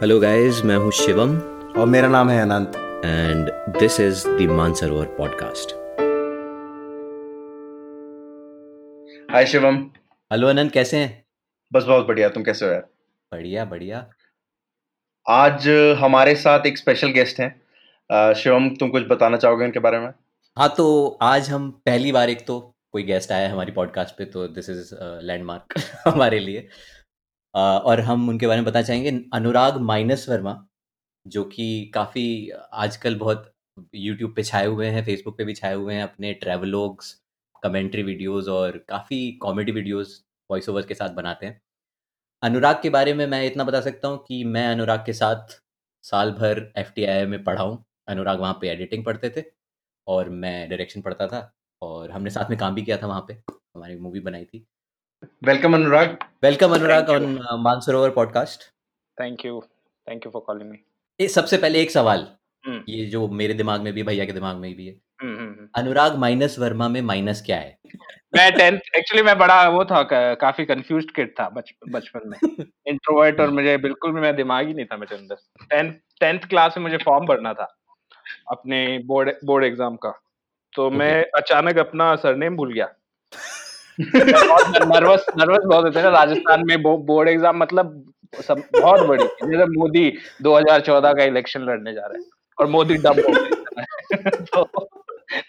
Hello guys मैं हूँ शिवम। और मेरा नाम है Anant. And this is the Mansarovar podcast hi Shivam. Hello Anant. कैसे हैं? बस बहुत बढ़िया। तुम कैसे हो यार? बढ़िया बढ़िया। आज हमारे साथ एक स्पेशल गेस्ट हैं। शिवम तुम कुछ बताना चाहोगे उनके बारे में? हाँ तो आज हम पहली बार एक तो कोई गेस्ट आया है हमारी पॉडकास्ट पे तो दिस इज़ लैंडमार्क हमारे लिए। और हम उनके बारे में बताना चाहेंगे। अनुराग माइनस वर्मा, जो कि काफ़ी आजकल बहुत यूट्यूब पे छाए हुए हैं फेसबुक पे भी छाए हुए हैं अपने ट्रैवलॉग्स कमेंट्री वीडियोस और काफ़ी कॉमेडी वीडियोस वॉइस ओवर के साथ बनाते हैं। अनुराग के बारे में मैं इतना बता सकता हूँ कि मैं अनुराग के साथ साल भर एफ़ में पढ़ा हूँ। अनुराग वहाँ पे एडिटिंग पढ़ते थे और मैं डायरेक्शन पढ़ता था और हमने साथ में काम भी किया था वहाँ पे। हमारी मूवी बनाई थी। Welcome Anurag welcome Anurag Thank on Mansarovar podcast thank you thank you for calling me ये सबसे पहले एक सवाल। हम्म। ये जो मेरे दिमाग में भी भैया के दिमाग में भी है। हम्म, हम्म, हम्म। अनुराग माइनस वर्मा में माइनस क्या है? मैं टेंथ एक्चुअली मैं बड़ा वो था क- काफ़ी कंफ्यूज्ड किड था बच, बचपन में। इंट्रोवर्ट और मुझे बिल्कुल भी मेरा दिमाग ही नहीं था मेरे अंदर। टेंथ टेंथ क्लास में मुझे फॉर्म भरना था अपने बोर्ड बोर्ड एग्ज़ाम का। तो मैं अचानक अपना सरनेम भूल गया। नर्वस नर्वस बहुत होते हैं राजस्थान में बोर्ड एग्ज़ाम मतलब सब बहुत बड़ी जैसे मोदी 2014 का इलेक्शन लड़ने जा रहे हैं और मोदी डब हो तो,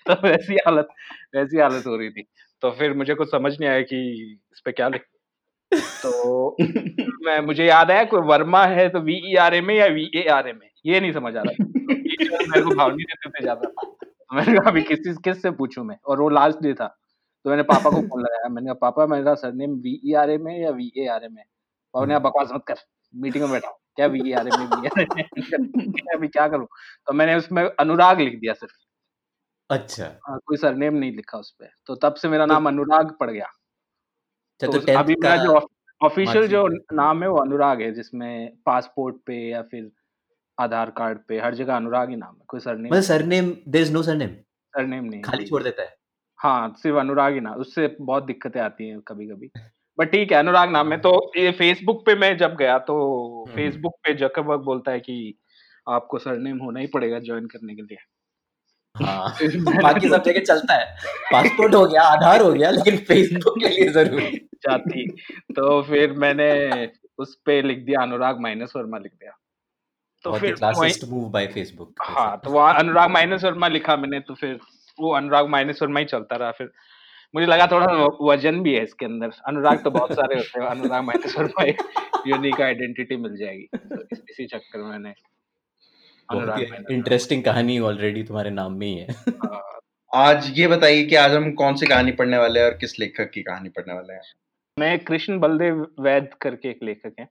तो वैसी हालत वैसी हालत हो रही थी। तो फिर मुझे कुछ समझ नहीं आया कि इस पे क्या लिख तो मैं मुझे याद आया कोई वर्मा है तो वी ई आर ए में या वी ए आर ए में? ये नहीं समझ आ रहा टीचर मेरे को भाव नहीं देते ज़्यादा। तो मैंने कहा अभी किस किस से पूछूँ मैं? और वो लास्ट डे था। तो मैंने पापा को फ़ोन लगाया मैंने कहा पापा मेरा surname V E R A में या वी ए आर ए में? पापा ने कहा बकवास मत कर मीटिंग में बैठा क्या वी ई आर ए में वी आर ए अभी क्या करूँ? तो मैंने उसमें अनुराग लिख दिया सिर्फ़। अच्छा। हाँ, कोई सरनेम नहीं लिखा उस पे। तो तब से मेरा तो- नाम अनुराग पड़ गया। अच्छा तो तो अभी मेरा जो ऑफिशियल जो नाम है वो अनुराग है जिसमें पासपोर्ट पे या फिर आधार कार्ड पे हर जगह अनुराग ही नाम है कोई सरनेम मतलब surname there is no surname? Surname नहीं। खाली छोड़ देता है? हाँ सिर्फ़ अनुराग ही नाम उससे बहुत दिक्कतें आती हैं कभी कभी बट ठीक है अनुराग नाम है तो ये फेसबुक पे मैं जब गया तो। फेसबुक पे जकरबर्ग बोलता है कि आपको सरनेम होना ही पड़ेगा ज्वाइन करने के लिए। हाँ। बाकी सब जगह चलता है। पासपोर्ट हो गया आधार हो गया लेकिन फेसबुक के लिए ज़रूरी। जाती। तो फिर मैंने उस पे लिख दिया अनुराग माइनस वर्मा लिख दिया। तो फिर मूव बाय फेसबुक हाँ तो वहाँ अनुराग माइनस वर्मा लिखा मैंने तो फिर वो अनुराग माइनस वर्मा ही चलता रहा फिर मुझे लगा थोड़ा वज़न भी है इसके अंदर। अनुराग तो बहुत सारे होते हैं अनुराग माइनस वर्मा एक यूनिक आइडेंटिटी मिल जाएगी। तो इस, इसी चक्कर में मैंने ही इंटरेस्टिंग कहानी ऑलरेडी तुम्हारे नाम में ही है। आज ये बताइए कि आज हम कौन सी कहानी पढ़ने वाले हैं और किस लेखक की कहानी पढ़ने वाले हैं? मैं कृष्ण बलदेव वैद करके एक लेखक हैं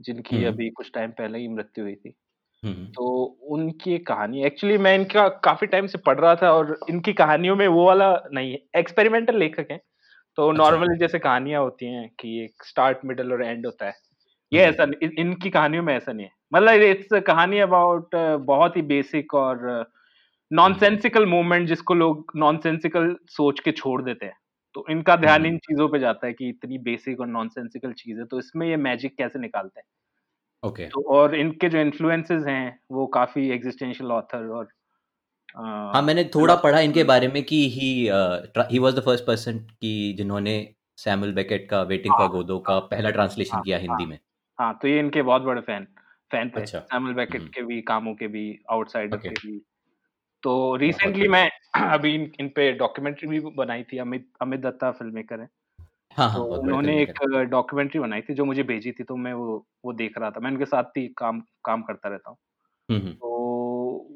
जिनकी हम्म। अभी कुछ टाइम पहले ही मृत्यु हुई थी। हम्म, तो उनकी एक कहानी एक्चुअली मैं इनका काफ़ी टाइम से पढ़ रहा था और इनकी कहानियों में वो वाला नहीं है एक्सपेरिमेंटल लेखक हैं तो अच्छा। नॉर्मली जैसे कहानियाँ होती हैं कि एक स्टार्ट मिडल और एंड होता है ये हम्म। ऐसा नहीं इन- इनकी कहानियों में ऐसा नहीं है मतलब इट्स कहानी अबाउट बहुत ही बेसिक और नॉनसेंसिकल मूवमेंट जिसको लोग नॉनसेंसिकल सोच के छोड़ देते हैं तो इनका ध्यान हम्म। इन चीज़ों पे जाता है कि इतनी बेसिक और नॉनसेंसिकल चीज़ है तो इसमें ये मैजिक कैसे निकालते हैं ओके तो और इनके जो इन्फ्लुएंसेस हैं वो काफ़ी एग्जिस्टेंशियल ऑथर और हाँ मैंने थोड़ा पढ़ा इनके बारे में कि he he was the first person कि जिन्होंने सैमुअल बेकेट का वेटिंग फॉर गोदो का हाँ, पहला ट्रांसलेशन हाँ, किया हिंदी हाँ। में हाँ तो ये इनके बहुत बड़े फ़ैन फ़ैन थे अच्छा, सैमुअल बेकेट हम्म। के भी कामों के भी आउटसाइडर ओके। के भी तो रिसेंटली। मैं अभी इन, इन पे डॉक्यूमेंट्री भी बनाई थी अमित अमित दत्ता फ़िल्म मेकर है हाँ हाँ तो बहुत उन्होंने एक डॉक्यूमेंट्री बनाई थी जो मुझे भेजी थी तो मैं वो वो देख रहा था। मैं उनके साथ ही काम काम करता रहता हूँ। हम्म, हम्म, तो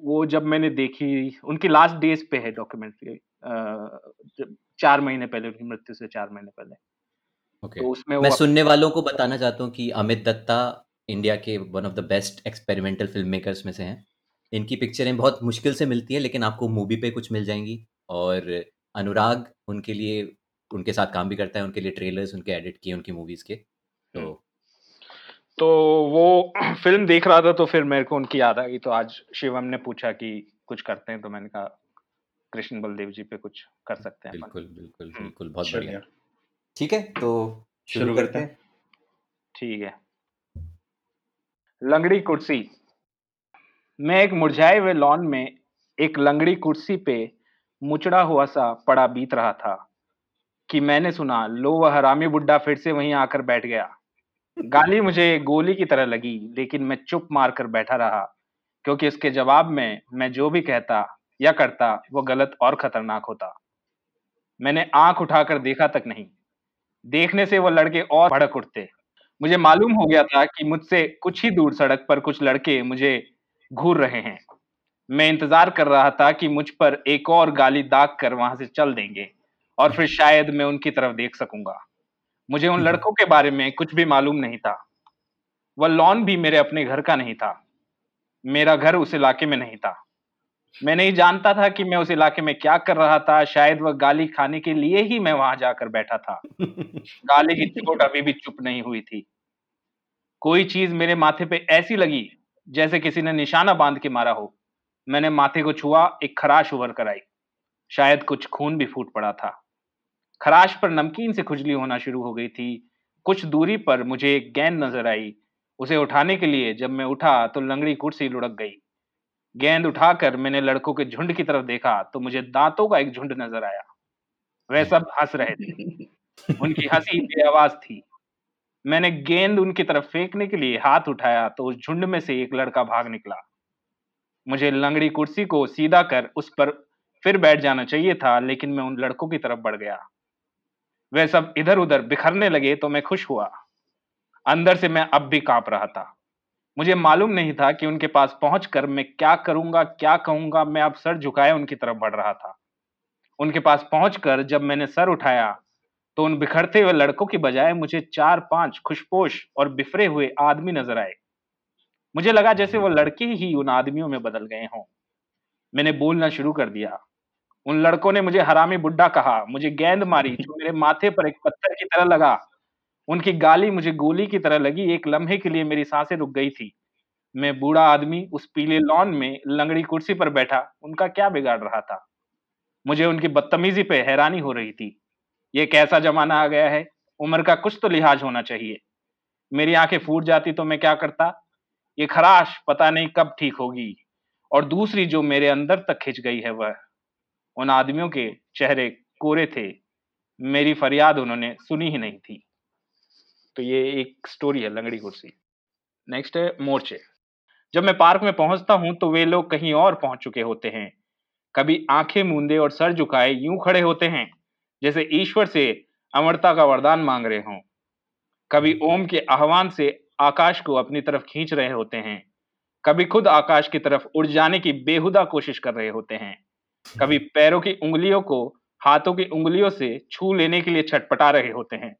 वो जब मैंने देखी उनकी लास्ट डेज़ पे है डॉक्यूमेंट्री चार महीने पहले उनकी मृत्यु से चार महीने पहले। ओके। तो उसमें मैं वो सुनने वालों को बताना चाहता हूँ कि अमित दत्ता इंडिया के one of the best experimental film makers में से हैं। इनकी पिक्चरें बहुत मुश्किल से मिलती है लेकिन आपको मूवी पे कुछ मिल जाएँगी। और अनुराग उनके लिए उनके साथ काम भी करता है उनके लिए ट्रेलर्स उनके एडिट किए उनकी मूवीज़ के तो तो वो फ़िल्म देख रहा था तो फिर मेरे को उनकी याद आ गई तो आज शिवम ने पूछा कि कुछ करते हैं तो मैंने कहा कृष्ण बलदेव जी पे कुछ कर सकते हैं बिल्कुल बिल्कुल हम्म, बिल्कुल बहुत बढ़िया। ठीक है तो शुरू करते हैं। ठीक है। लंगड़ी कुर्सी। मैं एक मुरझाए हुए लॉन में एक लंगड़ी कुर्सी पे मुचड़ा हुआ सा पड़ा बीत रहा था। कि मैंने सुना, लो वह हरामी बुड्ढा फिर से वहीं आकर बैठ गया। गाली मुझे गोली की तरह लगी, लेकिन मैं चुप मार कर बैठा रहा, क्योंकि इसके जवाब में मैं जो भी कहता या करता, वो गलत और खतरनाक होता। मैंने आँख उठाकर देखा तक नहीं। देखने से वो लड़के और भड़क उठते। मुझे मालूम हो गया था कि मुझसे कुछ ही दूर सड़क पर कुछ लड़के मुझे घूर रहे हैं। मैं इंतज़ार कर रहा था कि मुझ पर एक और गाली दाग कर वहाँ से चल देंगे। और फिर शायद मैं उनकी तरफ़ देख सकूँगा। मुझे उन लड़कों के बारे में कुछ भी मालूम नहीं था। वह लॉन भी मेरे अपने घर का नहीं था। मेरा घर उस इलाके में नहीं था। मैं नहीं जानता था कि मैं उस इलाके में क्या कर रहा था। शायद वह गाली खाने के लिए ही मैं वहाँ जाकर बैठा था। गाली की चोट अभी भी चुप नहीं हुई थी। कोई चीज़ मेरे माथे पे ऐसी लगी जैसे किसी ने निशाना बाँध के मारा हो। मैंने माथे को छुआ एक खराश उभर कर आई। शायद कुछ खून भी फूट पड़ा था। खराश पर नमकीन से खुजली होना शुरू हो गई थी। कुछ दूरी पर मुझे एक गेंद नज़र आई। उसे उठाने के लिए जब मैं उठा तो लंगड़ी कुर्सी लुढ़क गई। गेंद उठाकर मैंने लड़कों के झुंड की तरफ़ देखा तो मुझे दांतों का एक झुंड नज़र आया। वे सब हंस रहे थे। उनकी हँसी बेआवाज थी। मैंने गेंद उनकी तरफ़ फेंकने के लिए हाथ उठाया तो उस झुंड में से एक लड़का भाग निकला। मुझे लंगड़ी कुर्सी को सीधा कर उस पर फिर बैठ जाना चाहिए था लेकिन मैं उन लड़कों की तरफ़ बढ़ गया। वे सब इधर उधर बिखरने लगे तो मैं खुश हुआ। अंदर से मैं अब भी काँप रहा था। मुझे मालूम नहीं था कि उनके पास पहुंचकर मैं क्या करूँगा, क्या कहूँगा, मैं अब सर झुकाए उनकी तरफ़ बढ़ रहा था। उनके पास पहुंचकर जब मैंने सर उठाया तो उन बिखरते हुए लड़कों की बजाय मुझे चार पाँच खुशपोश और बिफरे हुए आदमी नज़र आए। मुझे लगा जैसे वो लड़के ही उन आदमियों में बदल गए हों। मैंने बोलना शुरू कर दिया उन लड़कों ने मुझे हरामी बुड्ढा कहा, मुझे गेंद मारी, जो मेरे माथे पर एक पत्थर की तरह लगा। उनकी गाली मुझे गोली की तरह लगी, एक लम्हे के लिए मेरी साँसें रुक गई थी। मैं बूढ़ा आदमी उस पीले लॉन में लंगड़ी कुर्सी पर बैठा, उनका क्या बिगाड़ रहा था? मुझे उनकी बदतमीजी पे हैरानी हो रही थी। ये कैसा जमाना आ गया है? उम्र का कुछ तो लिहाज होना चाहिए। मेरी आँखें फूट जाती तो मैं क्या करता? ये खराश पता नहीं कब ठीक होगी, और दूसरी जो मेरे अंदर तक खिंच गई है वह उन आदमियों के चेहरे कोरे थे। मेरी फरियाद उन्होंने सुनी ही नहीं थी। तो ये एक स्टोरी है लंगड़ी कुर्सी। नेक्स्ट है मोर्चे। जब मैं पार्क में पहुँचता हूँ तो वे लोग कहीं और पहुँच चुके होते हैं। कभी आँखें मूंदे और सर झुकाए यूँ खड़े होते हैं, जैसे ईश्वर से अमरता का वरदान मांग रहे हों। कभी ओम के आह्वान से आकाश को अपनी तरफ़ खींच रहे होते हैं। कभी खुद आकाश की तरफ़ उड़ जाने की बेहुदा कोशिश कर रहे होते हैं। कभी पैरों की उंगलियों को हाथों की उंगलियों से छू लेने के लिए छटपटा रहे होते हैं।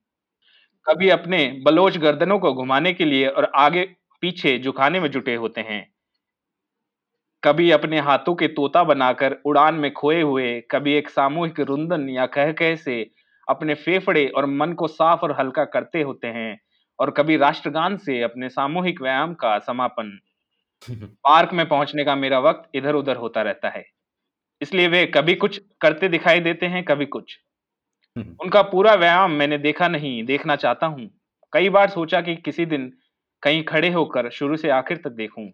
कभी अपने बलोच गर्दनों को घुमाने के लिए और आगे पीछे झुकाने में जुटे होते हैं। कभी अपने हाथों के तोता बनाकर उड़ान में खोए हुए कभी एक सामूहिक रुंदन या कह कह से अपने फेफड़े और मन को साफ़ और हल्का करते होते हैं और कभी राष्ट्रगान से अपने सामूहिक व्यायाम का समापन। पार्क में पहुँचने का मेरा वक्त इधर उधर होता रहता है। इसलिए वे कभी कुछ करते दिखाई देते हैं कभी कुछ। उनका पूरा व्यायाम मैंने देखा नहीं देखना चाहता हूँ। कई बार सोचा कि किसी दिन कहीं खड़े होकर शुरू से आखिर तक देखूँ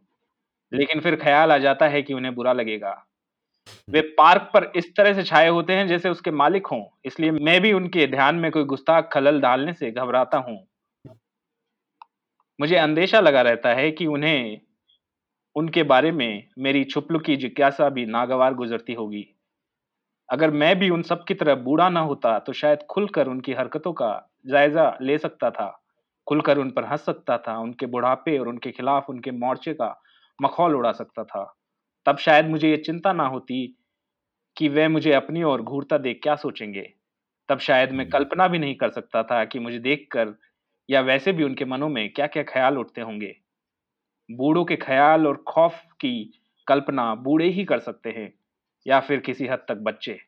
लेकिन फिर ख्याल आ जाता है कि उन्हें बुरा लगेगा। वे पार्क पर इस तरह से छाए होते हैं जैसे उसके मालिक हों इसलिए मैं भी उनके ध्यान में कोई गुस्ताख खलल डालने से घबराता हूँ। मुझे अंदेशा लगा रहता है कि उन्हें उनके बारे में मेरी छुपलुकी जिज्ञासा भी नागवार गुजरती होगी। अगर मैं भी उन सब की तरह बूढ़ा ना होता तो शायद खुलकर उनकी हरकतों का जायजा ले सकता था खुलकर उन पर हंस सकता था उनके बुढ़ापे और उनके खिलाफ उनके मोर्चे का मखौल उड़ा सकता था। तब शायद मुझे ये चिंता ना होती कि वे मुझे अपनी ओर घूरता देख क्या सोचेंगे। तब शायद मैं कल्पना भी नहीं कर सकता था कि मुझे देखकर या वैसे भी उनके मनों में क्या क्या ख्याल उठते होंगे। बूढ़ों के ख्याल और खौफ की कल्पना बूढ़े ही कर सकते हैं या फिर किसी हद तक बच्चे।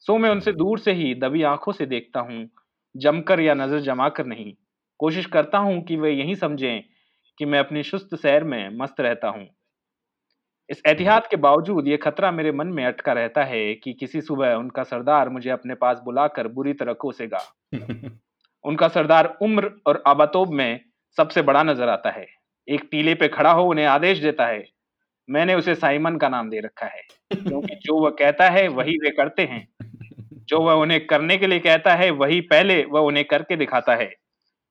सो मैं उनसे दूर से ही दबी आँखों से देखता हूँ जमकर या नज़र जमा कर नहीं। कोशिश करता हूँ कि वे यही समझें कि मैं अपनी सुस्त सैर में मस्त रहता हूँ। इस एहतियात के बावजूद ये खतरा मेरे मन में अटका रहता है कि किसी सुबह उनका सरदार मुझे अपने पास बुलाकर बुरी तरह कोसेगा। उनका सरदार उम्र और आबातोब में सबसे बड़ा नज़र आता है। एक टीले पे खड़ा हो, उन्हें आदेश देता है, मैंने उसे साइमन का नाम दे रखा है। क्योंकि जो वह कहता है, वही वे करते हैं। जो वह उन्हें करने के लिए कहता है, वही पहले वह उन्हें करके दिखाता है।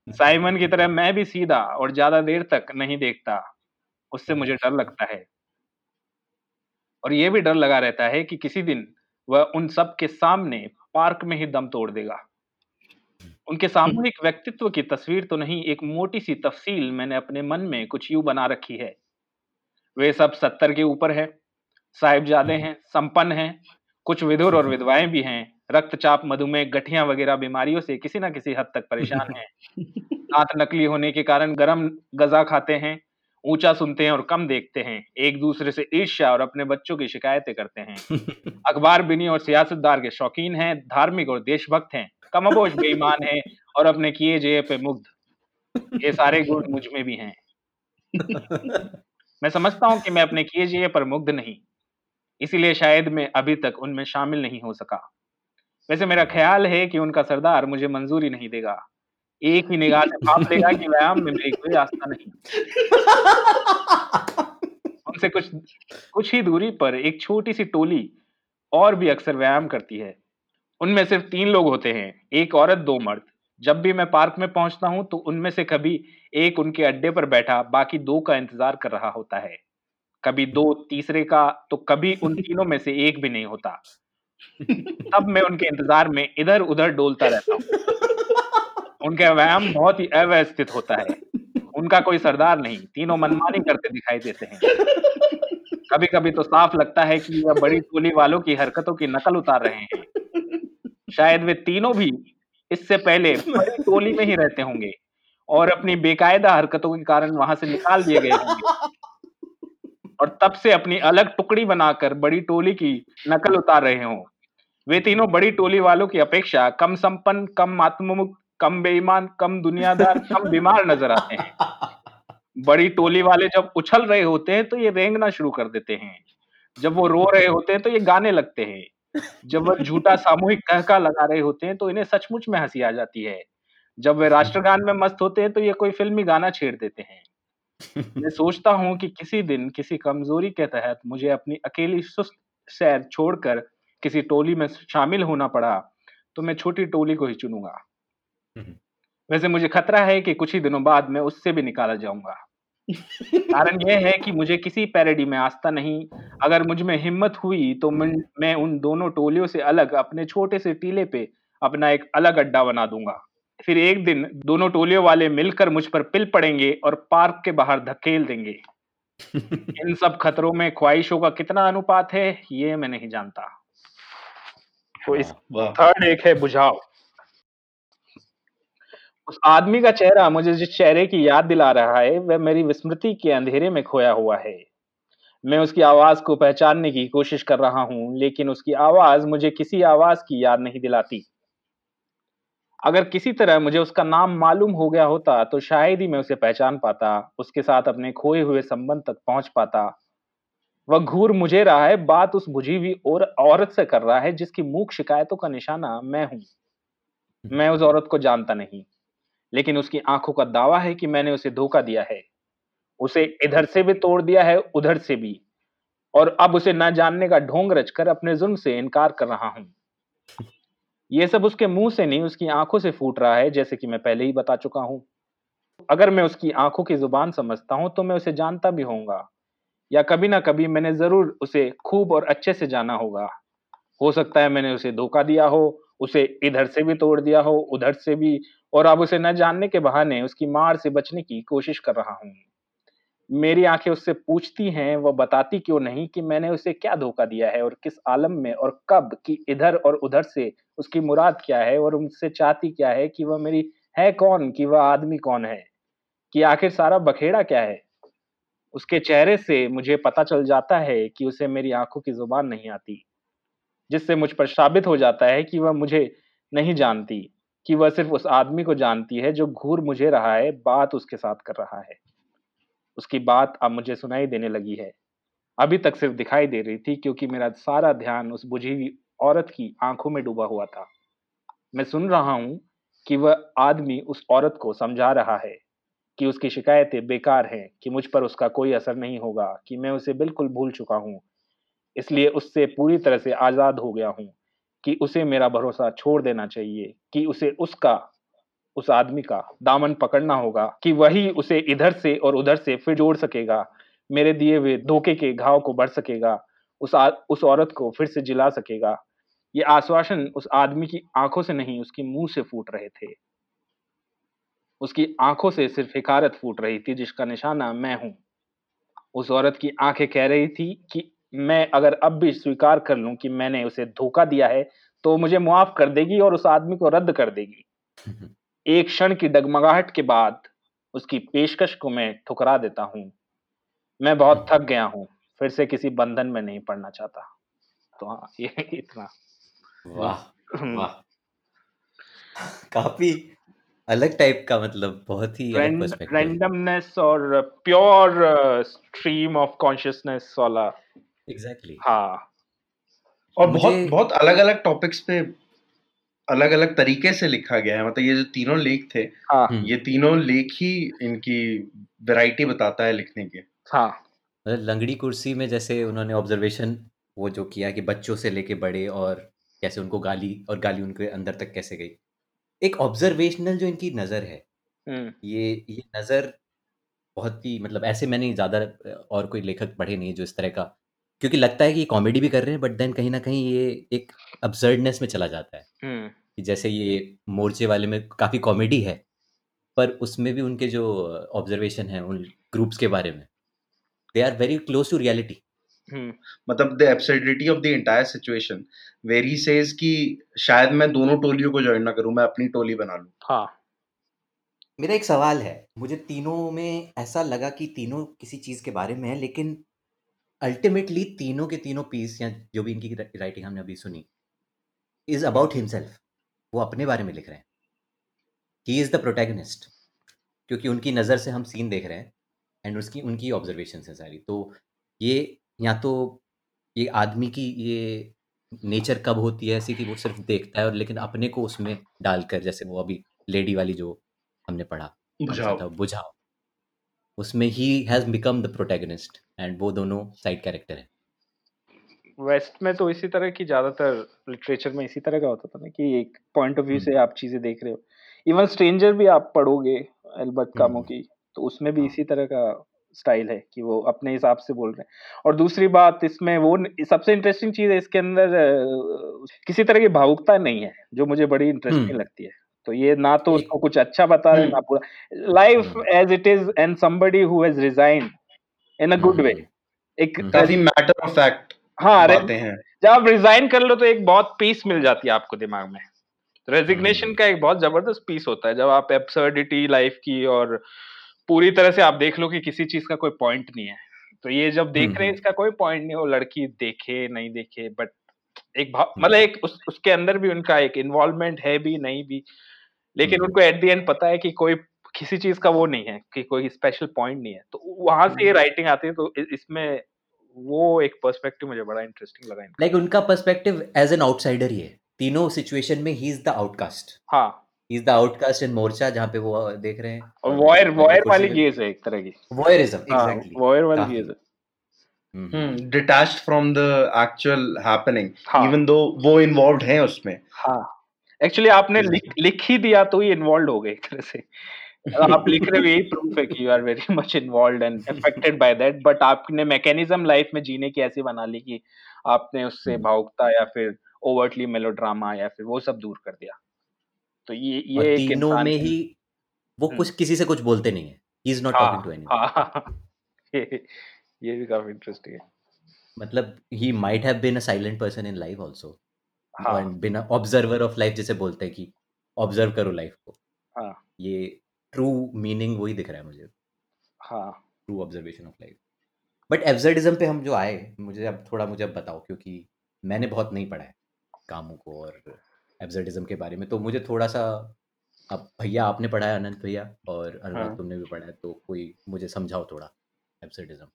साइमन की तरह मैं भी सीधा और ज़्यादा देर तक नहीं देखता। उससे मुझे डर लगता है। और यह भी डर लगा रहता है कि किसी दिन वह उन सब के सामने पार्क में ही दम तोड़ देगा। उनके सामूहिक व्यक्तित्व की तस्वीर तो नहीं एक मोटी सी तफसील मैंने अपने मन में कुछ यूँ बना रखी है। वे सब सत्तर के ऊपर है साहिबजादे हैं संपन्न हैं कुछ विधुर और विधवाएँ भी हैं रक्तचाप मधुमेह गठिया वगैरह बीमारियों से किसी न किसी हद तक परेशान हैं। दांत नकली होने के कारण गर्म गजा खाते हैं ऊँचा सुनते हैं और कम देखते हैं एक दूसरे से ईर्ष्या और अपने बच्चों की शिकायतें करते हैं। अखबार बिनी और सियासतदार के शौकीन हैं धार्मिक और देशभक्त हैं। कमबोश बेईमान हैं और अपने किए जे पे मुग्ध। ये सारे गुण मुझमें भी हैं। मैं समझता हूँ कि मैं अपने किए जे पर मुग्ध नहीं, इसीलिए शायद मैं अभी तक उनमें शामिल नहीं हो सका। वैसे मेरा ख्याल है कि उनका सरदार मुझे मंजूरी नहीं देगा। एक ही निगाह से भाप लेगा कि व्यायाम में मेरी कोई आस्था नहीं। उनसे कुछ कुछ ही दूरी पर एक छोटी सी टोली और भी अक्सर व्यायाम करती है। उनमें सिर्फ़ तीन लोग होते हैं, एक औरत, दो मर्द। जब भी मैं पार्क में पहुँचता हूँ तो उनमें से कभी एक उनके अड्डे पर बैठा, बाकी दो का इंतज़ार कर रहा होता है। कभी दो तीसरे का तो कभी उन तीनों में से एक भी नहीं होता। तब मैं उनके इंतज़ार में इधर उधर डोलता रहता हूँ। उनका व्यायाम बहुत ही अव्यवस्थित होता है। उनका कोई सरदार नहीं, तीनों मनमानी करते दिखाई देते हैं। कभी कभी तो साफ़ लगता है कि वह बड़ी टोली वालों की हरकतों की नकल उतार रहे हैं। शायद वे तीनों भी इससे पहले टोली में ही रहते होंगे और अपनी बेकायदा हरकतों के कारण वहाँ से निकाल दिए गए होंगे। और तब से अपनी अलग टुकड़ी बनाकर बड़ी टोली की नकल उतार रहे हों। वे तीनों बड़ी टोली वालों की अपेक्षा कम संपन्न, कम आत्ममुक्त कम बेईमान, कम दुनियादार, कम बीमार नज़र आते हैं। बड़ी टोली वाले जब उछल रहे होते हैं तो ये रेंगना शुरू कर देते हैं। जब वो रो रहे होते हैं तो ये गाने लगते हैं। जब वह झूठा सामूहिक कहका लगा रहे होते हैं तो इन्हें सचमुच में हँसी आ जाती है। जब वे राष्ट्रगान में मस्त होते हैं तो ये कोई फिल्मी गाना छेड़ देते हैं। मैं सोचता हूँ कि किसी दिन किसी कमज़ोरी के तहत मुझे अपनी अकेली सुस्त सैर छोड़कर किसी टोली में शामिल होना पड़ा तो मैं छोटी टोली को ही चुनूँगा। हम्म। वैसे मुझे खतरा है कि कुछ ही दिनों बाद मैं उससे भी निकाला जाऊँगा। कारण यह है कि मुझे किसी पैरेडी में आस्था नहीं। अगर मुझमें हिम्मत हुई तो मैं, मैं उन दोनों टोलियों से अलग अपने छोटे से टीले पे अपना एक अलग अड्डा बना दूँगा। फिर एक दिन दोनों टोलियों वाले मिलकर मुझ पर पिल पड़ेंगे और पार्क के बाहर धकेल देंगे। इन सब खतरों में ख्वाहिशों का कितना अनुपात है ये मैं नहीं जानता। तो इस थर्ड एक है बुझाव उस आदमी का चेहरा मुझे जिस चेहरे की याद दिला रहा है, वह मेरी विस्मृति के अंधेरे में खोया हुआ है। मैं उसकी आवाज़ को पहचानने की कोशिश कर रहा हूँ, लेकिन उसकी आवाज़ मुझे किसी आवाज़ की याद नहीं दिलाती। अगर किसी तरह मुझे उसका नाम मालूम हो गया होता तो शायद ही मैं उसे पहचान पाता, उसके साथ अपने खोए हुए संबंध तक पहुँच पाता। वह घूर मुझे रहा है, बात उस बुझी हुई और, औरत से कर रहा है, जिसकी मूक शिकायतों का निशाना मैं हूँ। मैं उस औरत को जानता नहीं। लेकिन उसकी आँखों का दावा है कि मैंने उसे धोखा दिया है। उसे इधर से भी तोड़ दिया है उधर से भी। और अब उसे न जानने का ढोंग रचकर अपने जुर्म से इनकार कर रहा हूँ। ये सब उसके मुँह से नहीं उसकी आँखों से फूट रहा है जैसे कि मैं पहले ही बता चुका हूँ। अगर मैं उसकी आँखों की ज़ुबान समझता हूँ तो मैं उसे जानता भी होऊँगा। या कभी ना कभी मैंने ज़रूर उसे खूब और अच्छे से जाना होगा। हो सकता है मैंने उसे धोखा दिया हो उसे इधर से भी तोड़ दिया हो उधर से भी और अब उसे न जानने के बहाने उसकी मार से बचने की कोशिश कर रहा हूँ। मेरी आँखें उससे पूछती हैं वह बताती क्यों नहीं कि मैंने उसे क्या धोखा दिया है और किस आलम में और कब कि इधर और उधर से उसकी मुराद क्या है और उनसे चाहती क्या है कि वह मेरी है कौन, कि वह आदमी कौन है? कि आखिर सारा बखेड़ा क्या है? उसके चेहरे से मुझे पता चल जाता है कि उसे मेरी आँखों की ज़ुबान नहीं आती, जिससे मुझ पर साबित हो जाता है कि वह मुझे नहीं जानती। कि वह सिर्फ़ उस आदमी को जानती है जो घूर मुझे रहा है, बात उसके साथ कर रहा है। उसकी बात अब मुझे सुनाई देने लगी है। अभी तक सिर्फ़ दिखाई दे रही थी क्योंकि मेरा सारा ध्यान उस बुझी हुई औरत की आँखों में डूबा हुआ था। मैं सुन रहा हूँ कि वह आदमी उस औरत को समझा रहा है कि उसकी शिकायतें बेकार हैं, कि मुझ पर उसका कोई असर नहीं होगा, कि मैं उसे बिल्कुल भूल चुका हूँ। इसलिए उससे पूरी तरह से आज़ाद हो गया हूँ। कि उसे मेरा भरोसा छोड़ देना चाहिए कि उसे उसका उस आदमी का दामन पकड़ना होगा कि वही उसे इधर से और उधर से फिर जोड़ सकेगा मेरे दिए हुए धोखे के घाव को बढ़ सकेगा उस आ, उस औरत को फिर से जिला सकेगा। ये आश्वासन उस आदमी की आँखों से नहीं उसकी मुँह से फूट रहे थे। उसकी आँखों से सिर्फ़ हिकारत फूट रही थी जिसका निशाना मैं हूँ। उस औरत की आँखें कह रही थी कि मैं अगर अब भी स्वीकार कर लूँ कि मैंने उसे धोखा दिया है तो मुझे मुआफ कर देगी और उस आदमी को रद्द कर देगी। एक क्षण की डगमगाहट के बाद उसकी पेशकश को मैं ठुकरा देता हूँ। मैं बहुत थक गया हूँ फिर से किसी बंधन में नहीं पड़ना चाहता। तो हाँ ये इतना। वाह वाह। काफ़ी अलग टाइप का मतलब बहुत ही रैंडमनेस और प्योर स्ट्रीम ऑफ़ कॉन्शियसनेस वाला एग्जैक्टली हाँ। और बहुत बहुत अलग अलग टॉपिक्स पे अलग अलग तरीके से लिखा गया है। मतलब ये जो तीनों लेख थे हाँ। हम्म। ये तीनों लेख ही इनकी वैरायटी बताता है लिखने की। हाँ। मतलब लंगड़ी कुर्सी में जैसे उन्होंने ऑब्जर्वेशन वो जो किया कि बच्चों से लेके बड़े और कैसे उनको गाली और गाली उनके अंदर तक कैसे गई। एक ऑब्जर्वेशनल जो इनकी नज़र है हम्म। ये ये नज़र बहुत ही मतलब ऐसे मैंने ज़्यादा और कोई लेखक पढ़े नहीं जो इस तरह का क्योंकि लगता है कि कॉमेडी भी कर रहे हैं बट देन कहीं ना कहीं ये एक अब्सर्डनेस में चला जाता है। हम्म। कि जैसे ये मोर्चे वाले में काफ़ी कॉमेडी है पर उसमें भी उनके जो ऑब्जर्वेशन है उन ग्रुप्स के बारे में they are very close to reality मतलब the absurdity of the entire situation where he says कि शायद मैं दोनों टोलियों को ज्वाइन ना करूँ मैं अपनी टोली बना लूँ। हाँ। मेरा एक सवाल है मुझे तीनों में ऐसा लगा कि तीनों किसी चीज़ के बारे में है लेकिन अल्टीमेटली तीनों के तीनों पीस या जो भी इनकी राइटिंग हमने अभी सुनी इज़ अबाउट हिमसेल्फ वो अपने बारे में लिख रहे हैं। ही इज़ द प्रोटैगनिस्ट क्योंकि उनकी नज़र से हम सीन देख रहे हैं एंड उसकी उनकी ऑब्जर्वेशन है सारी। तो ये या तो ये आदमी की ये नेचर कब होती है ऐसी कि वो सिर्फ़ देखता है और लेकिन अपने को उसमें डालकर जैसे वो अभी लेडी वाली जो हमने पढ़ा बुझाओ। था बुझाओ। उसमें he has become the protagonist and वो दोनों साइड कैरेक्टर हैं। वेस्ट में तो इसी तरह की ज़्यादातर लिटरेचर में इसी तरह का होता था ना कि एक पॉइंट ऑफ़ व्यू से हम्म। आप चीज़ें देख रहे हो। इवन स्ट्रेंजर भी आप पढ़ोगे एल्बर्ट कामो हम्म की तो उसमें भी हाँ। इसी तरह का स्टाइल है कि वो अपने हिसाब से बोल रहे हैं। और दूसरी बात इसमें वो सबसे इंटरेस्टिंग चीज़ है इसके अंदर किसी तरह की भावुकता नहीं है जो मुझे बड़ी इंटरेस्टिंग हम्म। लगती है। तो ये ना तो उसको कुछ अच्छा बता रहे ना पूरा। Life as it is and somebody who has resigned in a good way एक काफ़ी मैटर ऑफ़ फैक्ट हाँ रे- बातें हैं। जब आप रिजाइन कर लो तो एक बहुत पीस मिल जाती है आपको दिमाग में। Resignation hmm. का एक बहुत ज़बरदस्त पीस होता है जब आप एब्सर्डिटी लाइफ की और पूरी तरह से आप देख लो कि किसी चीज़ का कोई पॉइंट नहीं है। तो ये जब देख रहे हैं हम्म। इसका कोई पॉइंट नहीं वो लड़की देखे नहीं देखे बट एक हम्म। मतलब एक उस, उसके अंदर भी उनका एक इन्वॉल्वमेंट है भी नहीं भी। लेकिन उनको एट द एंड पता है कि कोई किसी चीज़ का वो नहीं है कि कोई स्पेशल पॉइंट नहीं है। तो वहाँ से ये हम्म। राइटिंग आती है तो इसमें वो एक पर्सपेक्टिव मुझे बड़ा इंटरेस्टिंग लगा इनका। लाइक उनका पर्सपेक्टिव एज एन आउटसाइडर ही है। तीनों सिचुएशन में ही इज़ द आउटकास्ट हाँ। He is the outcast in Morcha जहाँ पे वो देख रहे हैं। और वॉयर वॉयर वाली गेज है एक तरह की। वॉयरिज्म एग्जैक्टली वॉयर वाली गेज है। Hmm hmm detached from the actual happening even though वो इन्वॉल्वड हैं उसमें। हाँ। एक्चुअली आपने लिख लिख ही दिया तो ही इन्वॉल्व हो गए एक तरह से। लिख रहे हो यही प्रूफ है कि you are very much involve and affected by that but आपने मैकेनिज्म लाइफ में जीने की ऐसी बना ली कि आपने उससे हम्म। भावुकता या फिर ओवरटली मेलोड्रामा या फिर वो सब दूर कर दिया। तो ये ये तीनों में ही वो हम्म, कुछ किसी से कुछ बोलते नहीं है। He is not talking to anyone ये भी काफ़ी इंटरेस्टिंग है। मतलब he might have been a silent person in life also and been observer of life जैसे बोलते हैं कि ऑब्ज़र्व करो लाइफ को। हाँ। ये ट्रू मीनिंग वही दिख रहा है मुझे। हाँ। True observation of life but absurdism पे हम जो आए मुझे अब थोड़ा मुझे अब बताओ क्योंकि मैंने बहुत नहीं पढ़ा है कामों को और एब्जर्डिज्म के बारे में तो मुझे थोड़ा सा अब भैया आपने पढ़ा है अनंत भैया और अनुराग हाँ। तुमने भी पढ़ा है तो कोई मुझे समझाओ थोड़ा एब्सर्डिज्म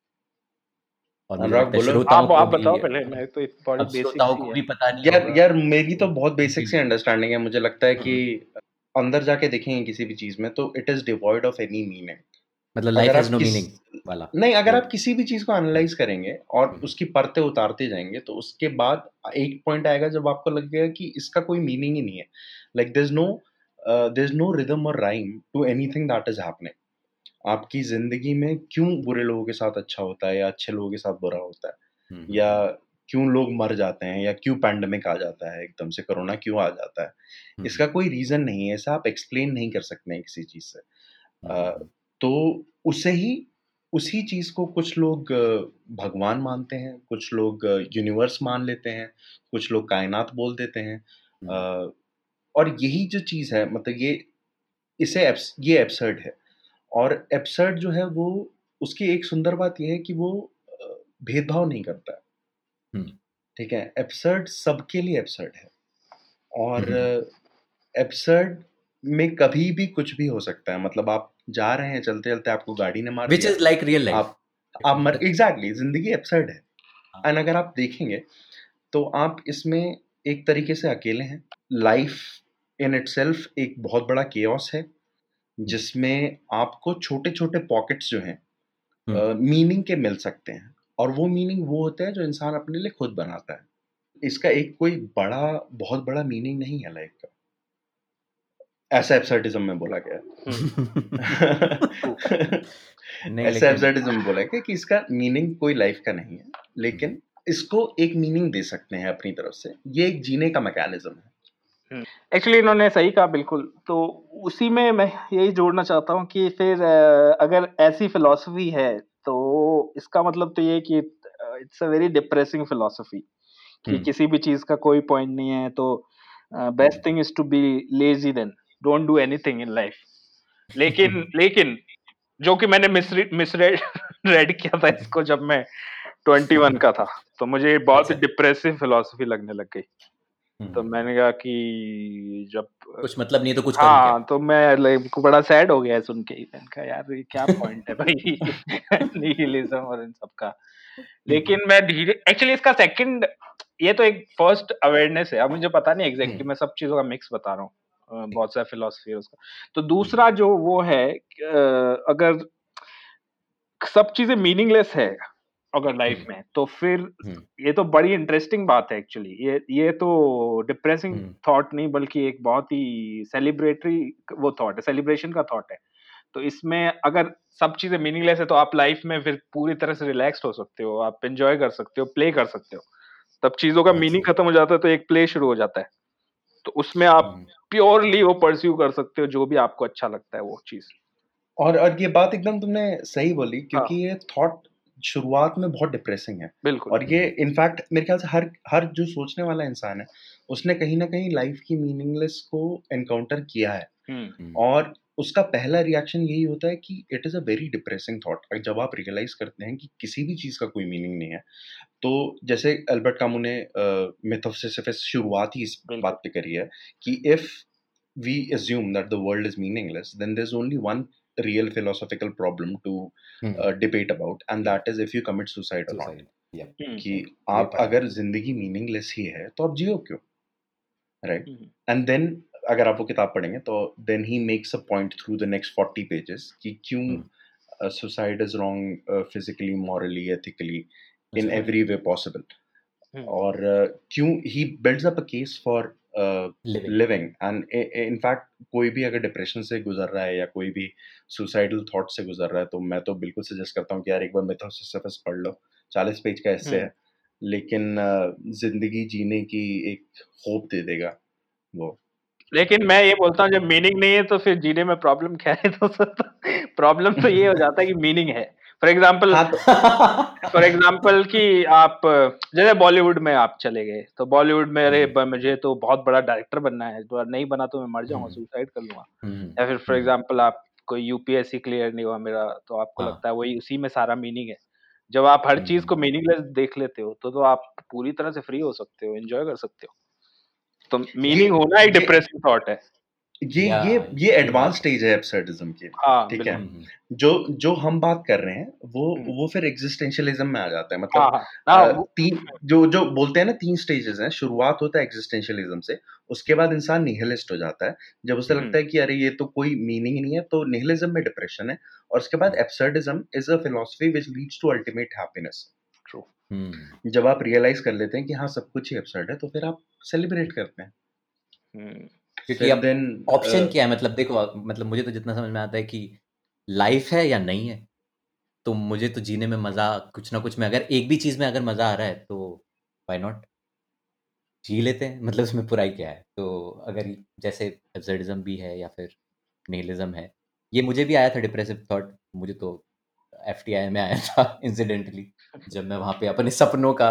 और अनुराग बोलो। आप को आप भी बताओ पहले मैं तो बड़ी बेसिक को है। भी पता नहीं यार यार मेरी तो बहुत बेसिक सी अंडरस्टैंडिंग है मुझे लगता है कि हम्म। अंदर जाके देखेंगे किसी भी चीज़ में तो it is devoid of any meaning मतलब लाइफ हैज़ नो मीनिंग वाला। नहीं अगर हम्म, आप किसी भी चीज़ को एनालाइज करेंगे और हम्म, उसकी परतें उतारते जाएँगे तो उसके बाद एक पॉइंट आएगा जब आपको लगेगा कि इसका कोई मीनिंग ही नहीं है। Like there no there no rhythm और rhyme to anything that is happening आपकी ज़िंदगी में क्यों बुरे लोगों के साथ अच्छा होता है या अच्छे लोगों के साथ बुरा होता है? हम्म, या क्यों लोग मर जाते हैं या क्यों पैंडमिक आ जाता है एकदम से कोरोना क्यों आ जाता है? इसका कोई रीजन नहीं है ऐसा आप एक्सप्लेन नहीं कर सकते हैं किसी चीज़ से। हम्म, तो उसे ही उसी चीज़ को कुछ लोग भगवान मानते हैं कुछ लोग यूनिवर्स मान लेते हैं कुछ लोग कायनात बोल देते हैं। अ, और यही जो चीज़ है मतलब ये इसे एब्स, ये एब्सर्ड है। और एब्सर्ड जो है वो उसकी एक सुंदर बात यह है कि वो भेदभाव नहीं करता है। ठीक है? एब्सर्ड सबके लिए एब्सर्ड है। और हम्म, एब्सर्ड में कभी भी कुछ भी हो सकता है। मतलब आप जा रहे हैं चलते चलते आपको गाड़ी ने मार which is like real life आप आप मर एग्जैक्टली ज़िंदगी एब्सर्ड है। हाँ। एंड अगर आप देखेंगे तो आप इसमें एक तरीके से अकेले हैं। लाइफ इन इटसेल्फ एक बहुत बड़ा केओस है जिसमें आपको छोटे छोटे पॉकेट्स जो हैं मीनिंग के मिल सकते हैं। और वो मीनिंग वो होता है जो इंसान अपने लिए खुद बनाता है। इसका एक कोई बड़ा बहुत बड़ा मीनिंग नहीं है लाइफ का। ऐसा एब्सर्डिज्म में बोला गया। ऐसा लेकिन एब्सर्डिज्म में बोला गया कि इसका मीनिंग कोई लाइफ का नहीं है लेकिन इसको एक मीनिंग दे सकते हैं अपनी तरफ़ से। ये एक जीने का मैकेनिज्म है। एक्चुअली इन्होंने सही कहा बिल्कुल। तो उसी में मैं यही जोड़ना चाहता हूँ कि फिर अगर ऐसी फिलॉसफी है तो इसका मतलब तो ये है कि it's a very depressing philosophy कि हम्म, किसी भी चीज़ का कोई पॉइंट नहीं है तो best thing is to be lazy then don't do anything in life लेकिन लेकिन जो कि मैंने मिसरीड रेड किया था इसको जब मैं 21 का था तो मुझे बहुत अच्छा। डिप्रेसिव फिलोसफी लगने लग गई। तो हम्म, मैंने कहा कि जब कुछ मतलब नहीं तो कुछ हाँ तो मैं like बड़ा सैड हो गया सुन के ही। मैंने कहा यार ये क्या पॉइंट है भाई? निहिलिज्म और इन सब का लेकिन मैं धीरे एक्चुअली इसका सेकंड ये तो एक फ़र्स्ट अवेयरनेस है। अब मुझे पता नहीं एग्जैक्टली हम्म, मैं सब चीज़ों का मिक्स बता रहा हूँ। बहुत सारा फिलोसफी है उसका। तो दूसरा जो वो है अगर सब चीज़ें मीनिंगलेस है अगर लाइफ हम्म, में तो फिर हम्म, ये तो बड़ी इंटरेस्टिंग बात है एक्चुअली ये ये तो डिप्रेसिंग हम्म, थॉट नहीं बल्कि एक बहुत ही सेलिब्रेटरी वो थॉट है सेलिब्रेशन का थॉट है। तो इसमें अगर सब चीज़ें मीनिंगलेस है तो आप लाइफ में फिर पूरी तरह से रिलैक्स हो सकते हो आप एंजॉय कर सकते हो प्ले कर सकते हो। तब चीज़ों का मीनिंग अच्छा। खत्म हो जाता है तो एक प्ले शुरू हो जाता है। तो उसमें आप प्योरली वो परस्यू कर सकते हो जो भी आपको अच्छा लगता है वो चीज़। और और ये बात एकदम तुमने सही बोली हाँ। क्योंकि ये थॉट शुरुआत में बहुत डिप्रेसिंग है। बिल्कुल। और ये इनफैक्ट मेरे ख्याल से हर हर जो सोचने वाला इंसान है उसने कहीं ना कहीं लाइफ की मीनिंगलेस को एनकाउंटर किया है। हम्म। हम्म, और उसका पहला रिएक्शन यही होता है कि it is a very depressing thought जब आप रियलाइज़ करते हैं कि किसी भी चीज़ का कोई मीनिंग नहीं है तो जैसे अल्बर्ट कामू ने मिथ ऑफ़ सिसिफस शुरुआत ही इस बात पे करी है कि if we assume that the is is meaningless, then there's only one real philosophical problem to hmm, uh, debate about, and that is if you commit suicide or not. yeah, hmm कि ये आप है अगर ज़िंदगी meaningless ही है तो आप जियो क्यों? राइट एंड देन अगर आप वो किताब पढ़ेंगे तो then he makes a point through the next forty pages कि क्यों suicide is wrong physically morally ethically in every way possible और uh, क्यों he builds up a case for living and in fact कोई भी अगर depression से गुजर रहा है या कोई भी सुसाइडल थॉट से गुजर रहा है तो मैं तो बिल्कुल सजेस्ट करता हूँ कि यार एक बार मिथोसिस पढ़ लो। चालीस पेज का ऐसे हम्म। है लेकिन ज़िंदगी जीने की एक होप दे देगा वो। लेकिन मैं ये बोलता हूँ जब मीनिंग नहीं है तो फिर जीने में प्रॉब्लम क्या है? तो प्रॉब्लम तो ये हो जाता है कि मीनिंग है। फॉर एग्ज़ाम्पल हाँ फॉर एग्ज़ाम्पल कि आप जैसे बॉलीवुड में आप चले गए तो बॉलीवुड में अरे हम्म, मुझे तो बहुत बड़ा डायरेक्टर बनना है तो नहीं बना तो मैं मर जाऊँगा हम्म, सुसाइड कर लूँगा। हम्म, या फिर फॉर हम्म, एग्ज़ाम्पल आप कोई यूपीएससी क्लियर नहीं हुआ मेरा तो आपको हाँ। लगता है वही उसी में सारा मीनिंग है। जब आप हर चीज़ को हम्म, मीनिंगलेस देख लेते हो तो तो आप पूरी तरह से फ्री हो सकते हो एंजॉय कर सकते हो। तो मीनिंग होना एक ये डिप्रेसिंग थॉट है। ये या ये एडवांस स्टेज है एब्सर्डिज्म की हाँ ठीक है? हम्म, हम्म, जो जो हम बात कर रहे हैं वो हम्म, वो फिर एग्जिस्टेंशियलिज्म में आ जाता है मतलब हाँ हाँ। तीन जो जो बोलते हैं ना तीन स्टेजेस हैं शुरुआत होता है एग्जिस्टेंशियलिज्म से उसके बाद इंसान निहिलिस्ट हो जाता है जब उसे लगता है कि अरे ये तो कोई मीनिंग नहीं है तो निहिलिज्म में डिप्रेशन है और उसके बाद absurdism is a philosophy which leads to ultimate happiness true जब आप रियलाइज़ कर लेते हैं कि हाँ सब कुछ ही एब्सर्ड है तो फिर आप सेलिब्रेट करते हैं। हम्म, क्योंकि अब ऑप्शन क्या है? मतलब देखो मतलब मुझे तो जितना समझ में आता है कि लाइफ है या नहीं है तो मुझे तो जीने में मज़ा कुछ ना कुछ में अगर एक भी चीज़ में अगर मज़ा आ रहा है तो वाई नॉट जी लेते हैं मतलब उसमें बुराई क्या है? तो अगर जैसे एब्सर्डिज्म भी है या फिर निहिलिज्म है ये मुझे भी आया था डिप्रेसिव थॉट मुझे तो एफटीआई में आया था इंसिडेंटली जब मैं वहाँ पे अपने सपनों का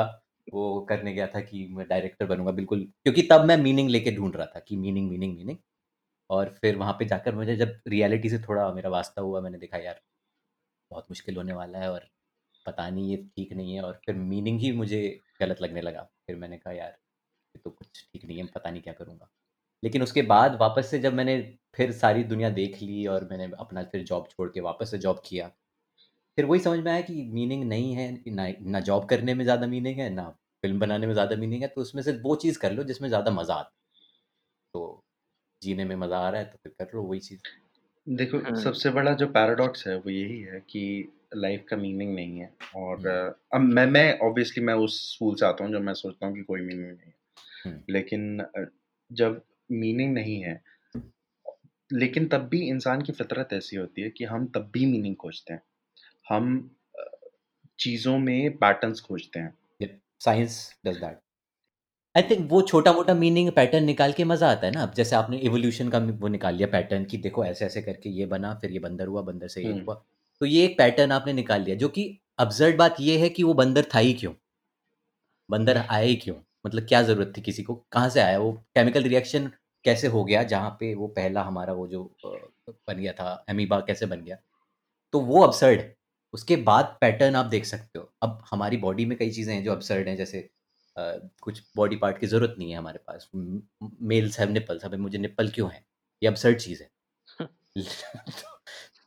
वो करने गया था कि मैं डायरेक्टर बनूँगा, बिल्कुल। क्योंकि तब मैं मीनिंग लेके ढूंढ रहा था कि मीनिंग मीनिंग मीनिंग और फिर वहाँ पे जाकर मुझे जब रियलिटी से थोड़ा मेरा वास्ता हुआ, मैंने देखा, यार, बहुत मुश्किल होने वाला है और पता नहीं, ये ठीक नहीं है। और फिर मीनिंग ही मुझे गलत लगने लगा। फिर मैंने कहा, यार, ये तो कुछ ठीक नहीं है पता नहीं क्या करूँगा। लेकिन उसके बाद वापस से जब मैंने फिर सारी दुनिया देख ली और मैंने अपना फिर जॉब छोड़ के वापस से जॉब किया फिर वही समझ में आया कि मीनिंग नहीं है ना ना जॉब करने में ज़्यादा मीनिंग है ना फ़िल्म बनाने में ज़्यादा मीनिंग है तो उसमें से वो चीज़ कर लो जिसमें ज़्यादा मज़ा आता है। तो जीने में मज़ा आ रहा है तो फिर कर लो वही चीज़। देखो हम्म, सबसे बड़ा जो पैराडॉक्स है वो यही है कि लाइफ का मीनिंग नहीं है और हम्म, अ, अब मैं मैं ऑब्वियसली मैं उस स्कूल से आता हूँ जब मैं सोचता हूँ कि कोई मीनिंग नहीं है। हम्म, लेकिन अ, जब मीनिंग नहीं है लेकिन तब भी इंसान की फितरत ऐसी होती है कि हम तब भी मीनिंग खोजते हैं। हम चीज़ों में पैटर्न्स खोजते हैं। Science does that I think वो छोटा मोटा मीनिंग पैटर्न निकाल के मज़ा आता है ना। अब जैसे आपने एवोल्यूशन का वो निकाल लिया पैटर्न कि देखो ऐसे ऐसे करके ये बना फिर ये बंदर हुआ बंदर से ये हम्म। हुआ। तो ये एक पैटर्न आपने निकाल लिया जो कि अब्जर्ड बात ये है कि वो बंदर था ही क्यों? बंदर आया ही क्यों? मतलब क्या ज़रूरत थी किसी को? कहाँ से आया? वो केमिकल रिएक्शन कैसे हो गया? जहाँ पे वो पहला हमारा वो जो बन गया था एमीबा कैसे बन गया? तो वो अब्सर्ड है उसके बाद पैटर्न आप देख सकते हो। अब हमारी बॉडी में कई चीज़ें हैं जो अब्सर्ड हैं जैसे अ, कुछ बॉडी पार्ट की ज़रूरत नहीं है हमारे पास। मेल्स हैव निपल्स अबे मुझे निपल क्यों है? ये अब्सर्ड चीज़ है।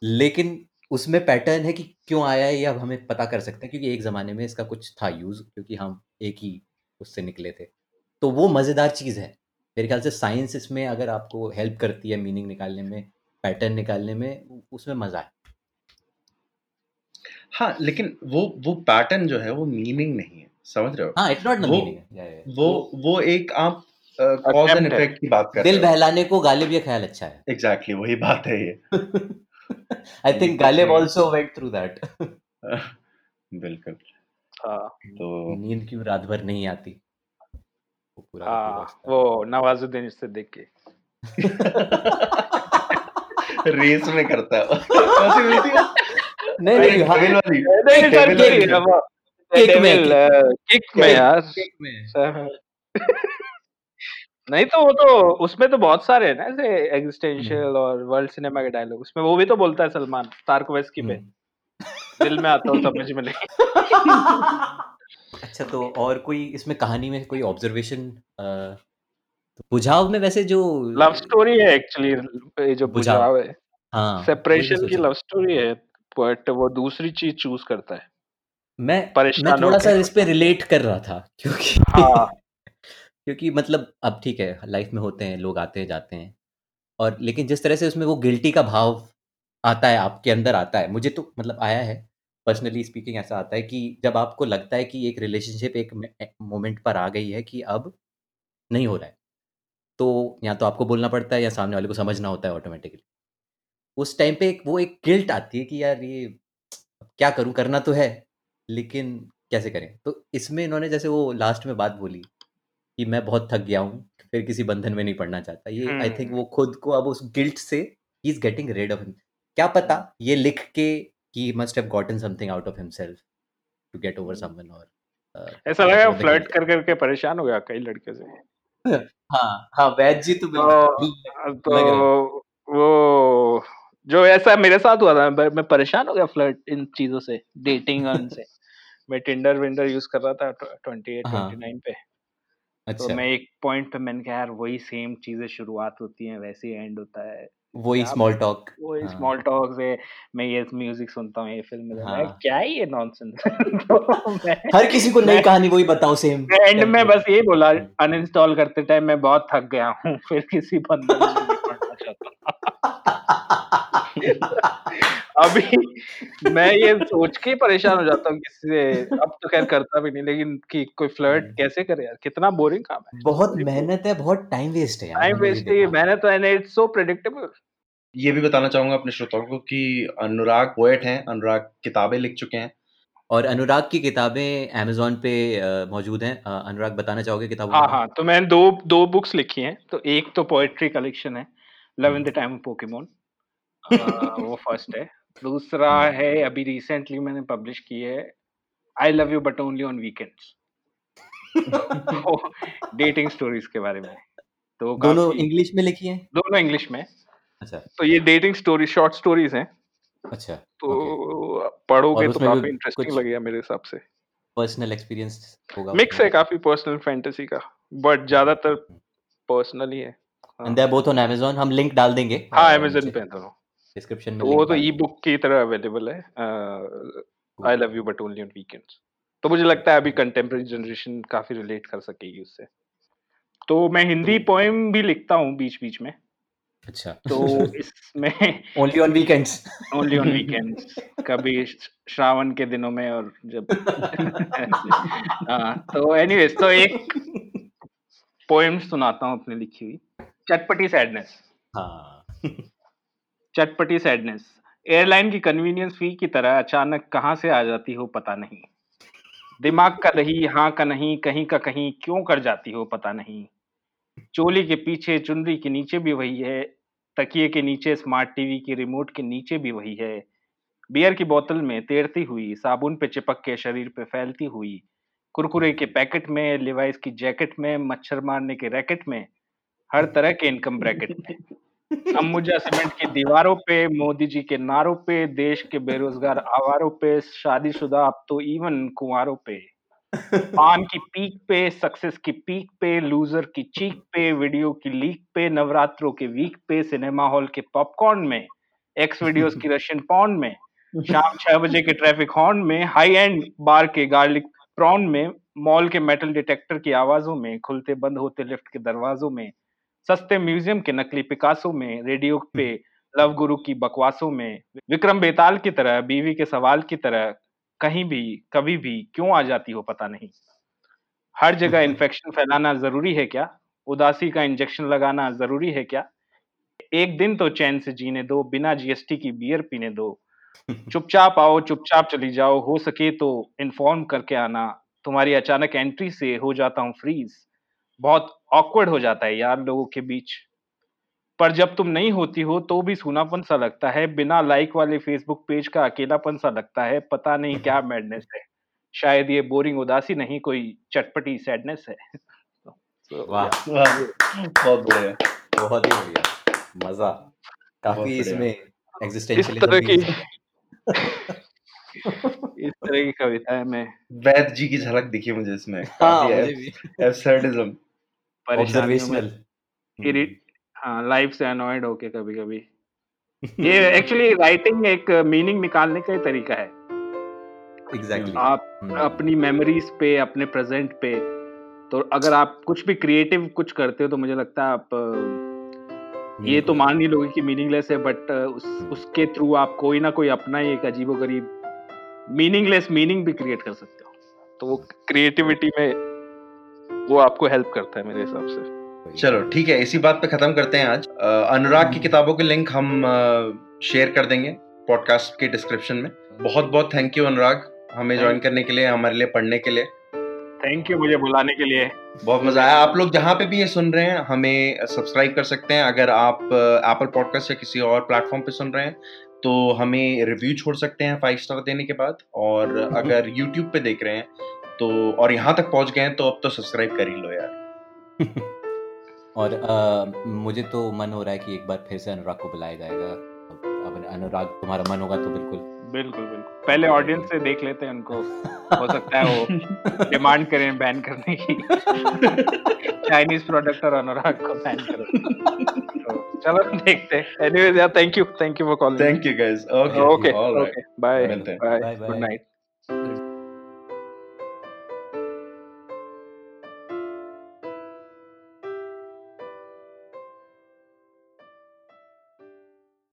लेकिन उसमें पैटर्न है कि क्यों आया है ये अब हमें पता कर सकते हैं क्योंकि एक ज़माने में इसका कुछ था यूज़ क्योंकि हम एक ही उससे निकले थे। तो वो मज़ेदार चीज़ है। मेरे ख्याल से साइंस इसमें अगर आपको हेल्प करती है मीनिंग निकालने में पैटर्न निकालने में उसमें मज़ा है। हाँ लेकिन वो वो पैटर्न जो है वो मीनिंग नहीं है समझ रहे हो? हाँ इट्स नॉट द वो मीनिंग वो वो एक आप कॉज एंड इफ़ेक्ट की बात कर दिल बहलाने को गालिब ये ख्याल अच्छा है। एग्जैक्टली exactly, वही बात है ये। I think Ghalib also went through that बिल्कुल। हाँ। तो नींद क्यों रात भर नहीं आती? वो पूरा हाँ वो नवाजुद्दीन से देख के रेस में करता है। है? नहीं नहीं हाँ, डेविल वाली। नहीं नहीं सर किक में किक में यार। किक में। सर नहीं तो वो तो उसमें तो बहुत सारे हैं ना ऐसे एग्जिस्टेंशियल और वर्ल्ड सिनेमा के डायलॉग उसमें वो भी तो बोलता है सलमान तारक वेस्की पे। हम्म। दिल में आता हूँ समझ में नहीं अच्छा तो और कोई इसमें कहानी में कोई ऑब्जर्वेशन तो बुझाव में वैसे जो लव स्टोरी है एक्चुअली ये जो बुझाव बुझाव है। हाँ सेपरेशन की लव स्टोरी है। बट वो दूसरी चीज़ चूज़ करता है। मैं मैं थोड़ा सा इस पे रिलेट कर रहा था क्योंकि हाँ। क्योंकि मतलब अब ठीक है लाइफ में होते हैं लोग आते हैं जाते हैं और लेकिन जिस तरह से उसमें वो गिल्टी का भाव आता है आपके अंदर आता है मुझे तो मतलब आया है पर्सनली स्पीकिंग ऐसा आता है कि जब आपको लगता है कि एक रिलेशनशिप एक मोमेंट पर आ गई है कि अब नहीं हो रहा है तो या तो आपको बोलना पड़ता है या सामने वाले को समझना होता है ऑटोमेटिकली उस टाइम पे एक वो एक गिल्ट आती है कि यार ये क्या करूँ करना तो है लेकिन कैसे करें? तो इसमें इन्होंने जैसे वो लास्ट में बात बोली कि मैं बहुत थक गया हूँ फिर किसी बंधन में नहीं पड़ना चाहता। ये आई थिंक हम्म। वो खुद को अब उस गिल्ट से he is getting rid of क्या पता ये लिख के he must have gotten something out of himself to get over someone और uh, ऐसा लगा फ्लर्ट guilt. कर करके परेशान हो गया कई लड़के से। हाँ हाँ वैद जी तो तो तो वो जो ऐसा मेरे साथ हुआ था मैं मैं परेशान हो गया फ्लर्ट इन चीज़ों से डेटिंग और इनसे मैं टिंडर विंडर यूज़ कर रहा था ट्वेंटी एट हाँ। ट्वेंटी नाइन पे। तो अच्छा। मैं एक पॉइंट पे मैंने कहा यार वही सेम चीज़ें शुरुआत होती हैं वैसे ही एंड होता है। वही स्मॉल टॉक वही हाँ। स्मॉल टॉक से मैं ये म्यूज़िक सुनता हूँ ये फ़िल्म में हाँ क्या ही ये नॉनसेंस तो हर किसी को नई कहानी वही बताओ सेम एंड में बस ये बोला। अनइंस्टॉल करते टाइम मैं बहुत थक गया हूँ फिर किसी बंदे में नहीं पढ़ना चाहता अभी मैं ये सोच के परेशान हो जाता हूँ किसी से अब तो खैर करता भी नहीं लेकिन कि कोई फ्लर्ट हम्म। कैसे करे यार? कितना बोरिंग काम है। बहुत मेहनत है बहुत टाइम वेस्ट है टाइम वेस्ट है मेहनत है इट्स सो प्रेडिक्टेबल ये भी बताना चाहूँगा अपने श्रोताओं को कि अनुराग पोएट हैं अनुराग किताबें लिख चुके हैं। और अनुराग की किताबें अमेजोन पे मौजूद हैं। अनुराग बताना चाहोगे किताबों हाँ हाँ तो मैंने दो दो बुक्स लिखी हैं तो एक तो पोएट्री कलेक्शन है love in the time of Pokemon वो फ़र्स्ट है। दूसरा हम्म है अभी रिसेंटली मैंने पब्लिश की है I love you but only on weekends dating stories के बारे में। तो दोनों काफ़ी इंग्लिश में लिखी हैं? दोनों इंग्लिश में। अच्छा। तो ये डेटिंग स्टोरी शॉर्ट स्टोरीज हैं। अच्छा तो पढ़ोगे तो उसमें भी काफ़ी इंटरेस्टिंग कुछ लगेगा मेरे हिसाब से। पर्सनल एक्सपीरियंस होगा मिक्स उसमें। है काफ़ी पर्सनल फैंटेसी का बट हम्म। ज़्यादातर पर्सनल ही। है एंड हाँ। They are both on Amazon हम लिंक डाल देंगे। हाँ अ, अमेजन नीचे पे है दोनों। डिस्क्रिप्शन में वो तो ई बुक की तरह अवेलेबल है I love you but only on weekends तो मुझे लगता है अभी कंटेम्प्रेरी जनरेशन काफ़ी रिलेट कर सकेगी उससे। तो मैं हिंदी पोएम भी लिखता हूँ बीच बीच में। अच्छा। तो इसमें only on weekends only on weekends कभी श्रावण के दिनों में और जब हाँ तो एनीवेज तो एक पोएम सुनाता हूँ अपने लिखी हुई। चटपटी सैडनेस हाँ। चटपटी सैडनेस एयरलाइन की कन्वीनियंस फ़ी की तरह अचानक कहाँ से आ जाती हो पता नहीं। दिमाग का रही हाँ का नहीं, कहीं का कहीं, क्यों कर जाती हो पता नहीं। चोली के पीछे, चुनरी के नीचे भी वही है, तकिए के नीचे स्मार्ट टीवी की रिमोट के नीचे भी वही है। बियर की बोतल में तैरती हुई, साबुन पे चिपक के शरीर पे फैलती हुई, कुरकुरे के पैकेट में लिवाइस की जैकेट में, मच्छर मारने के रैकेट में, हर तरह के इनकम ब्रैकेट में। अंबुजा सीमेंट की दीवारों पे, मोदी जी के नारों पे, देश के बेरोजगार आवारों पे, शादीशुदा, अब तो इवन कुंवारों पे। पान की पीक पे सक्सेस की पीक पे लूजर की चीक पे वीडियो की लीक पे, नवरात्रों के वीक पे सिनेमा हॉल के पॉपकॉर्न में एक्स वीडियोस की रशियन पॉन में, शाम छह बजे के ट्रैफ़िक हॉर्न में हाई एंड बार के गार्लिक प्रॉन में मॉल के मेटल डिटेक्टर की आवाजों में, खुलते बंद होते लिफ्ट के दरवाजों में सस्ते म्यूज़ियम के नकली पिकासों में रेडियो पे लव गुरु की बकवासों में विक्रम बेताल की तरह बीवी के सवाल की तरह कहीं भी कभी भी क्यों आ जाती हो पता नहीं। हर जगह इन्फेक्शन फैलाना ज़रूरी है क्या? उदासी का इंजेक्शन लगाना ज़रूरी है क्या? एक दिन तो चैन से जीने दो बिना जीएसटी की बियर पीने दो। चुपचाप आओ चुपचाप चली जाओ हो सके तो इन्फॉर्म करके आना। तुम्हारी अचानक एंट्री से हो जाता हूँ फ्रीज बहुत ऑकवर्ड हो जाता है यार लोगों के बीच। पर जब तुम नहीं होती हो तो भी सूनापन सा लगता है बिना लाइक वाले फेसबुक पेज का अकेलापन सा लगता है पता नहीं क्या मैडनेस है। शायद ये बोरिंग उदासी नहीं कोई चटपटी सैडनेस है। So, वाह। बहुत बढ़िया। बहुत ही बढ़िया मज़ा। काफ़ी इसमें इस तरह की इस तरह की कविताएँ मैं वैद जी की झलक दिखी मुझे इसमें। हाँ काफ़ी मुझे भी एब्सर्डिज्म परेशानियों में ऑब्जर्वेशनल इरिट हाँ लाइफ से अनॉयड होके कभी कभी ये एक्चुअली राइटिंग एक मीनिंग निकालने का तरीका है। एग्जैक्टली आप अपनी मेमोरीज पे अपने प्रेजेंट पे तो अगर आप कुछ भी क्रिएटिव कुछ करते हो तो मुझे लगता है आप ये तो मान ही लोगे कि मीनिंगलेस है बट उस उसके थ्रू आप कोई ना कोई अपना ही एक अजीबो गरीब मीनिंगलेस मीनिंग भी क्रिएट कर सकते हो। तो वो क्रिएटिविटी में वो आपको हेल्प करता है मेरे हिसाब से। चलो ठीक है इसी बात पे खत्म करते हैं आज। अनुराग की किताबों के लिंक हम शेयर कर देंगे पॉडकास्ट के डिस्क्रिप्शन में। बहुत बहुत थैंक यू अनुराग हमें ज्वाइन करने के लिए हमारे लिए पढ़ने के लिए। थैंक यू मुझे बुलाने के लिए। बहुत मज़ा आया। आप लोग जहाँ पे भी ये सुन रहे हैं हमें सब्सक्राइब कर सकते हैं। अगर आप एप्पल पॉडकास्ट या किसी और प्लेटफॉर्म पे सुन रहे हैं तो हमें रिव्यू छोड़ सकते हैं फाइव स्टार देने के बाद। और अगर यूट्यूब पे देख रहे हैं तो और यहाँ तक पहुँच गए हैं तो अब तो सब्सक्राइब कर ही लो यार। और अ, मुझे तो मन हो रहा है कि एक बार फिर से अनुराग को बुलाया जाएगा। अब अनुराग तुम्हारा मन होगा तो बिल्कुल। बिल्कुल बिल्कुल। पहले ऑडियंस से देख लेते हैं उनको। हो सकता है वो डिमांड करें बैन करने की। चाइनीज़ प्रोडक्ट और अनुराग को बैन करो। तो चलो देखते हैं। एनीवेज यार thank you thank you for calling thank you guys okay okay bye bye good night